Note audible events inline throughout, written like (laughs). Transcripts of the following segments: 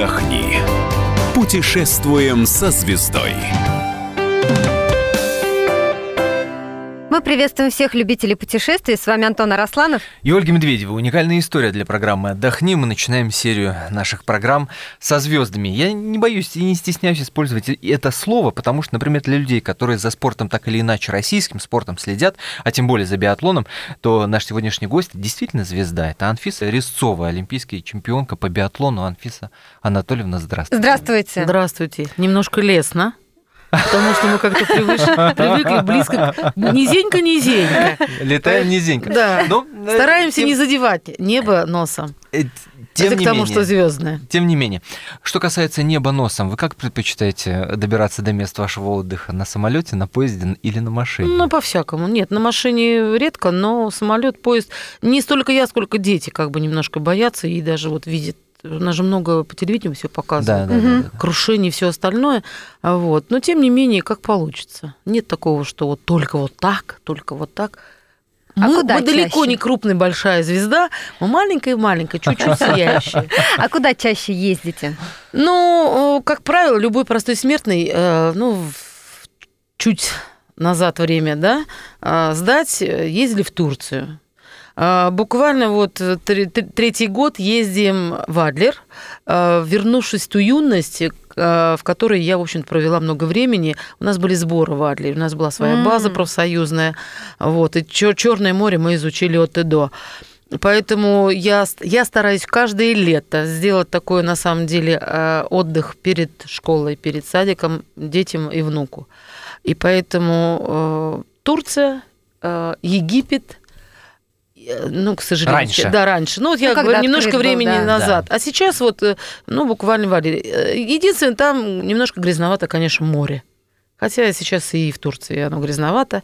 Отдохни. Путешествуем со звездой. Мы приветствуем всех любителей путешествий. С вами Антон Арасланов. И Ольга Медведева. Уникальная история для программы «Отдохни». Мы начинаем серию наших программ со звездами. Я не боюсь и не стесняюсь использовать это слово, потому что, например, для людей, которые за спортом так или иначе российским спортом следят, а тем более за биатлоном, то наш сегодняшний гость действительно звезда. Это Анфиса Резцова, олимпийская чемпионка по биатлону. Анфиса Анатольевна, здравствуйте. Здравствуйте. Здравствуйте. Немножко лестно. Потому что мы как-то привыкли, (laughs) привыкли близко. Низенько-низенько. Летаем низенько. Да. Ну, Стараемся тем... не задевать небо носом. Э, тем Это не к тому, менее, что звездное. Тем не менее. Что касается неба носом, вы как предпочитаете добираться до мест вашего отдыха? На самолете, на поезде или на машине? Ну, по-всякому. Нет, на машине редко, но самолет, поезд. Не столько я, сколько дети как бы немножко боятся и даже вот видят у нас же много по телевидению все показывают, да, да, да, да. крушение и все остальное, вот. Но тем не менее, как получится. Нет такого, что вот только вот так, только вот так. А мы, куда мы далеко чаще? не крупная большая звезда, мы маленькая-маленькая, чуть-чуть сияющая. А куда чаще ездите? Ну, как правило, любой простой смертный, э, ну, чуть назад время, да, э, сдать, э, ездили в Турцию. А, буквально вот третий год ездим в Адлер, а, вернувшись в ту юность, а, в которой я, в общем провела много времени. У нас были сборы в Адлере, у нас была своя база профсоюзная, вот, и Черное море мы изучили от и до. Поэтому я, я стараюсь каждое лето сделать такой, на самом деле, отдых перед школой, перед садиком, детям и внуку. И поэтому Турция, Египет, Э, ну, к сожалению. Раньше. Да, раньше. Ну, вот я ну, говорю, немножко был, времени да. назад. Да. А сейчас вот, э, ну, буквально в Адлере. Э, Единственное, там немножко грязновато, конечно, море. Хотя сейчас и в Турции оно грязновато.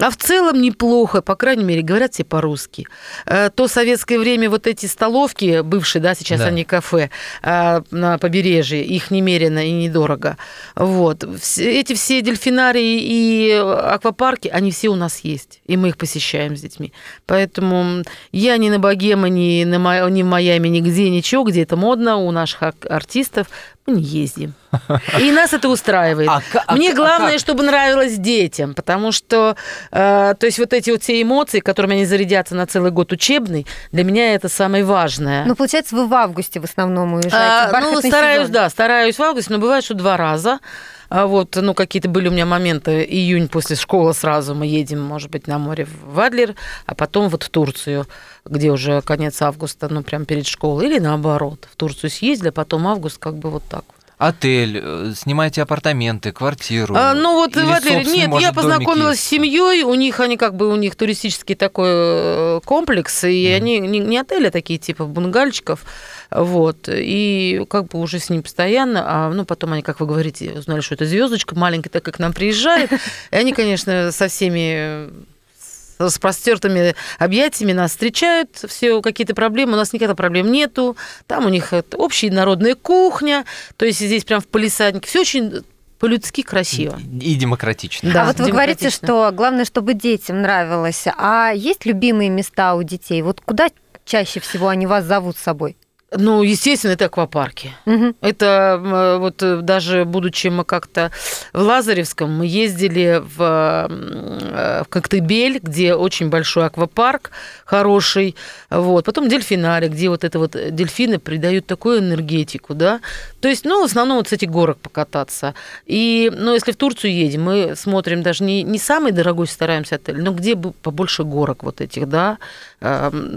А в целом неплохо, по крайней мере, говорят все по-русски. Э, то советское время вот эти столовки, бывшие, да, сейчас Да. они кафе э, на побережье, их немерено и недорого. Вот. Эти все дельфинарии и аквапарки, они все у нас есть, и мы их посещаем с детьми. Поэтому я ни на Богема, ни, на, Ма- ни в Майами, нигде, ничего, где это модно, у наших артистов мы не ездим. И нас это устраивает. (laughs) А а Мне а главное, как? чтобы нравилось детям, потому что, э, то есть вот эти вот все эмоции, которыми они зарядятся на целый год учебный, для меня это самое важное. Ну, получается, вы в августе в основном уезжаете. А, ну, стараюсь, сезон. да, стараюсь в августе, но бывает, что два раза. А вот, ну, какие-то были у меня моменты, июнь после школы сразу мы едем, может быть, на море в Адлер, а потом вот в Турцию, где уже конец августа, ну, прям перед школой, или наоборот, в Турцию съездили, а потом август как бы вот так вот. Отель, э, снимаете апартаменты, квартиру. А, ну вот или в собственный, нет, может, я познакомилась есть? с семьей, у них они как бы у них туристический такой э, комплекс, и они не, не отели, а такие типа бунгальчиков, вот, и как бы уже с ним постоянно, а ну потом они, как вы говорите, узнали, что это звездочка маленькая, так как к нам приезжает, и они, конечно, со всеми с распростертыми объятиями нас встречают, все какие-то проблемы, у нас никогда проблем нету, там у них это общая народная кухня, то есть здесь прям в полисаднике, все очень по-людски красиво. И демократично. Да, а вот вы говорите, что главное, чтобы детям нравилось. А есть любимые места у детей? Вот куда чаще всего они вас зовут с собой? Ну, естественно, это аквапарки. Мгм. Это э, вот э, даже будучи мы как-то в Лазаревском, мы ездили в, э, в Коктебель, где очень большой аквапарк хороший, вот. Потом дельфинарий, где вот это вот дельфины придают такую энергетику, да. То есть, ну, в основном вот с этих горок покататься. И, ну, если в Турцию едем, мы смотрим даже не, не самый дорогой стараемся отель, но где бы побольше горок вот этих, да,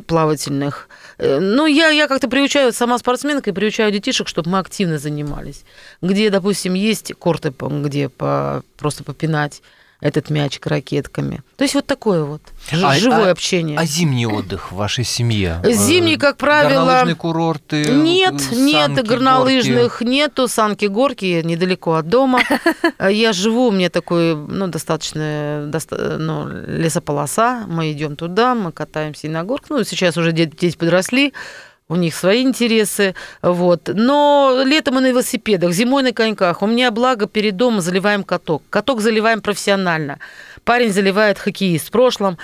плавательных. Ну, я, я как-то приучаю, сама спортсменка, и приучаю детишек, чтобы мы активно занимались. Где, допустим, есть корты, где по, просто попинать этот мячик ракетками. То есть вот такое вот А- живое а- общение. А зимний отдых в вашей семье? Зимний, Э, как правило, Горнолыжные курорты? Нет, э, нет, санки, горнолыжных нету, санки, горки недалеко от дома. (laughs) Э, Я живу, у меня такой, ну, достаточно, доста- ну, лесополоса, мы идем туда, мы катаемся и на горках. Ну, сейчас уже де- дети подросли, у них свои интересы, вот. Но летом мы на велосипедах, зимой на коньках. У меня благо перед домом заливаем каток. Каток заливаем профессионально. Парень заливает хоккеист в прошлом.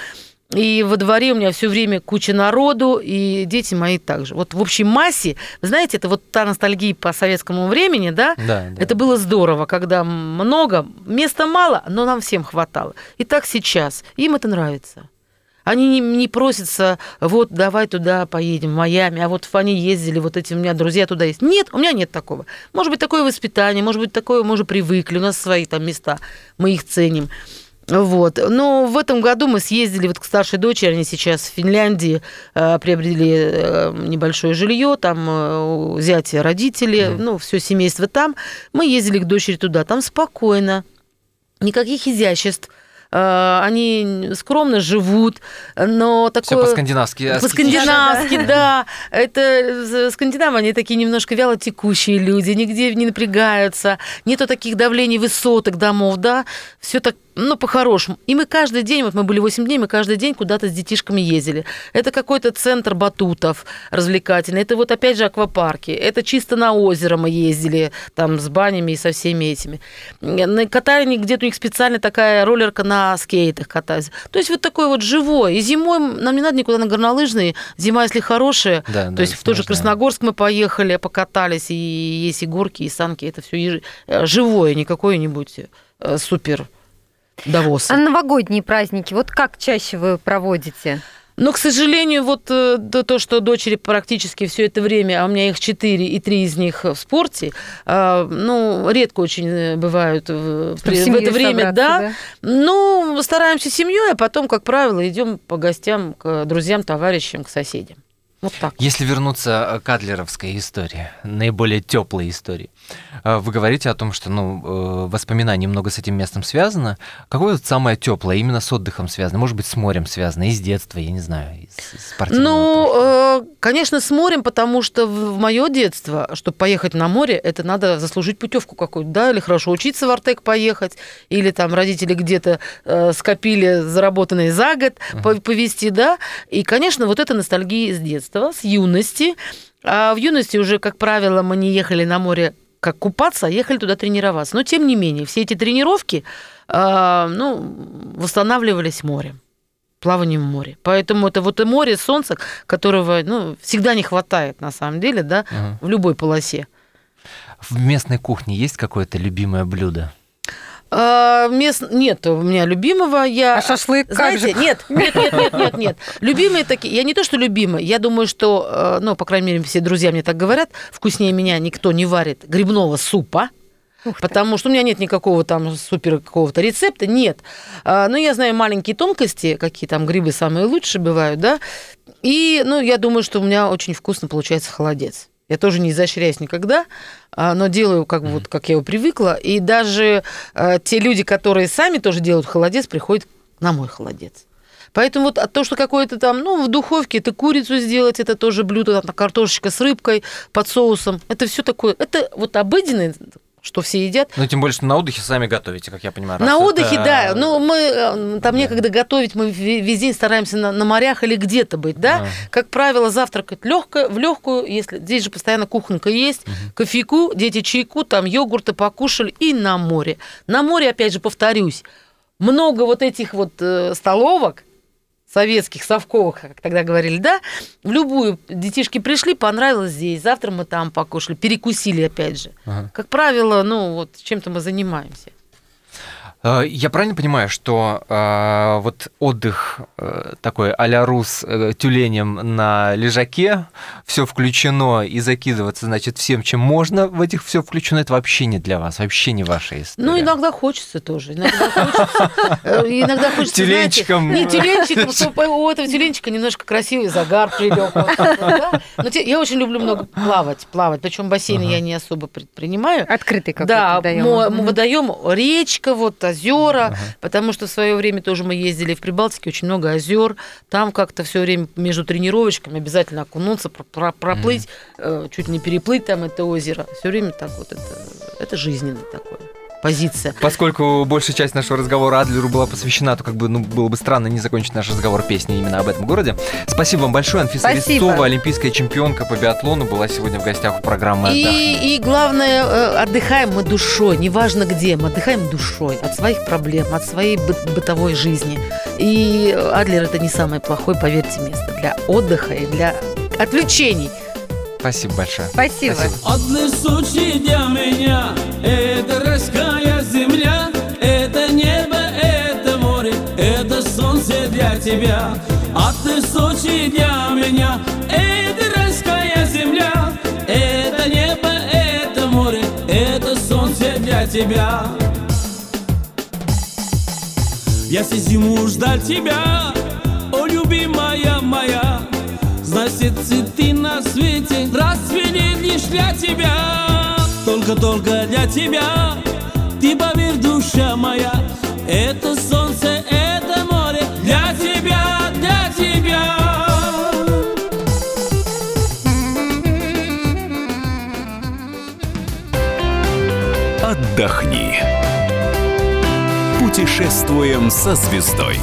И во дворе у меня все время куча народу, и дети мои также. Вот в общей массе, знаете, это вот та ностальгия по советскому времени, да? Да, да. Это было здорово, когда много, места мало, но нам всем хватало. И так сейчас. Им это нравится. Они не, не просятся, вот, давай туда поедем, в Майами, а вот они ездили, вот эти у меня друзья туда есть. Нет, у меня нет такого. Может быть, такое воспитание, может быть, такое, мы уже привыкли, у нас свои там места, мы их ценим. Вот. Но в этом году мы съездили вот к старшей дочери, они сейчас в Финляндии э, приобрели э, небольшое жилье, там э, зятя родители, mm. ну, все семейство там. Мы ездили к дочери туда, там спокойно, никаких изяществ они скромно живут, но такое... Все по-скандинавски. По-скандинавски, да. Это э, скандинавы, они такие немножко вяло текущие люди, нигде не напрягаются, нету таких давлений высоток домов, да, все так ну, по-хорошему. И мы каждый день, вот мы были 8 дней, мы каждый день куда-то с детишками ездили. Это какой-то центр батутов развлекательный. Это вот опять же аквапарки. Это чисто на озеро мы ездили, там с банями и со всеми этими. На катании где-то у них специально такая роллерка на скейтах катается. То есть вот такой вот живой. И зимой нам не надо никуда на горнолыжные. Зима, если хорошая, да, то да, есть в тот же Красногорск мы поехали, покатались, и есть и горки, и санки. Это все э, живое, не какое-нибудь э, супер Давос. А новогодние праздники, вот как чаще вы проводите? Но, к сожалению, вот э, то, что дочери практически все это время, а у меня их четыре, и три из них в спорте, а, ну, редко очень э, бывают в, в это время, да. да. Ну, стараемся семьей, а потом, как правило, идем по гостям, к друзьям, товарищам, к соседям. Вот так. Если вернуться к Адлеровской истории, наиболее теплой истории, э, вы говорите о том, что ну, э, воспоминания много с этим местом связано. Какое вот самое теплое именно с отдыхом связано? Может быть, с морем связано, из детства, я не знаю, из спортивного Ну, э, конечно, с морем, потому что в мое детство, чтобы поехать на море, это надо заслужить путевку какую-то, да, или хорошо учиться в Артек поехать, или там родители где-то скопили заработанные за год uh-huh. повезти, да. И, конечно, вот это ностальгия из детства детства, с юности. А в юности уже, как правило, мы не ехали на море как купаться, а ехали туда тренироваться. Но, тем не менее, все эти тренировки э, ну, восстанавливались морем плаванием в море. Поэтому это вот и море, солнце, которого ну, всегда не хватает, на самом деле, да, угу. в любой полосе. В местной кухне есть какое-то любимое блюдо? А, мест нет у меня любимого. Я... А шашлык Знаете, как же? Нет, нет, нет, нет, нет, нет. Любимые такие. Я не то, что любимые. Я думаю, что, э, ну, по крайней мере, все друзья мне так говорят, вкуснее меня никто не варит грибного супа. Потому что у меня нет никакого там супер какого-то рецепта, нет. А, но я знаю маленькие тонкости, какие там грибы самые лучшие бывают, да. И, ну, я думаю, что у меня очень вкусно получается холодец. Я тоже не изощряюсь никогда, а, но делаю как, вот, как я его привыкла. И даже э, те люди, которые сами тоже делают холодец, приходят на мой холодец. Поэтому вот то, что какое-то там, ну, в духовке, это курицу сделать, это тоже блюдо, там, картошечка с рыбкой под соусом, это все такое, это вот обыденный что все едят. Ну, тем более, что на отдыхе сами готовите, как я понимаю. На отдыхе, это... да. Ну, мы э, там да. некогда готовить, мы весь день стараемся на, на морях или где-то быть, да. А. Как правило, завтракать легко, в легкую, если здесь же постоянно кухонка есть, угу. кофейку, дети чайку, там йогурты покушали и на море. На море, опять же, повторюсь, много вот этих вот э, столовок, советских, совковых, как тогда говорили, да, в любую детишки пришли, понравилось здесь, завтра мы там покушали, перекусили опять же. Ага. Как правило, ну вот чем-то мы занимаемся. Э, я правильно понимаю, что э, вот отдых э, такой а-ля рус э, тюленем на лежаке, все включено и закидываться, значит, всем, чем можно в этих все включено, это вообще не для вас, вообще не ваша история. Ну, иногда хочется тоже. Иногда хочется, э, иногда хочется Тюленчиком. не, тюленчик, у этого тюленчика немножко красивый загар прилег. Но я очень люблю много плавать, плавать. Причем бассейны я не особо предпринимаю. Открытый какой-то Да, водоем. водоем, речка, вот озера, ага. потому что в свое время тоже мы ездили в Прибалтике, очень много озер. Там как-то все время между тренировочками обязательно окунуться, проплыть, mm. чуть не переплыть там это озеро. Все время так вот это, это жизненно такое позиция. Поскольку большая часть нашего разговора Адлеру была посвящена, то как бы ну, было бы странно не закончить наш разговор песней именно об этом городе. Спасибо вам большое. Анфиса Спасибо. Резцова, олимпийская чемпионка по биатлону, была сегодня в гостях у программы и, и главное, э, отдыхаем мы душой, неважно где, мы отдыхаем душой от своих проблем, от своей бытовой жизни. И Адлер это не самое плохое, поверьте, место для отдыха и для отвлечений. Спасибо большое. Спасибо. Одни случаи для меня Это райская тебя. Одни случаи для меня Это райская земля. Это небо, это море Это солнце для тебя. Я всю зиму ждал тебя О, любимая моя. Значит, цветы на свете расцвели лишь для тебя. Только-только для тебя Ты поверь, душа моя Это солнце, Путешествуем со звездой.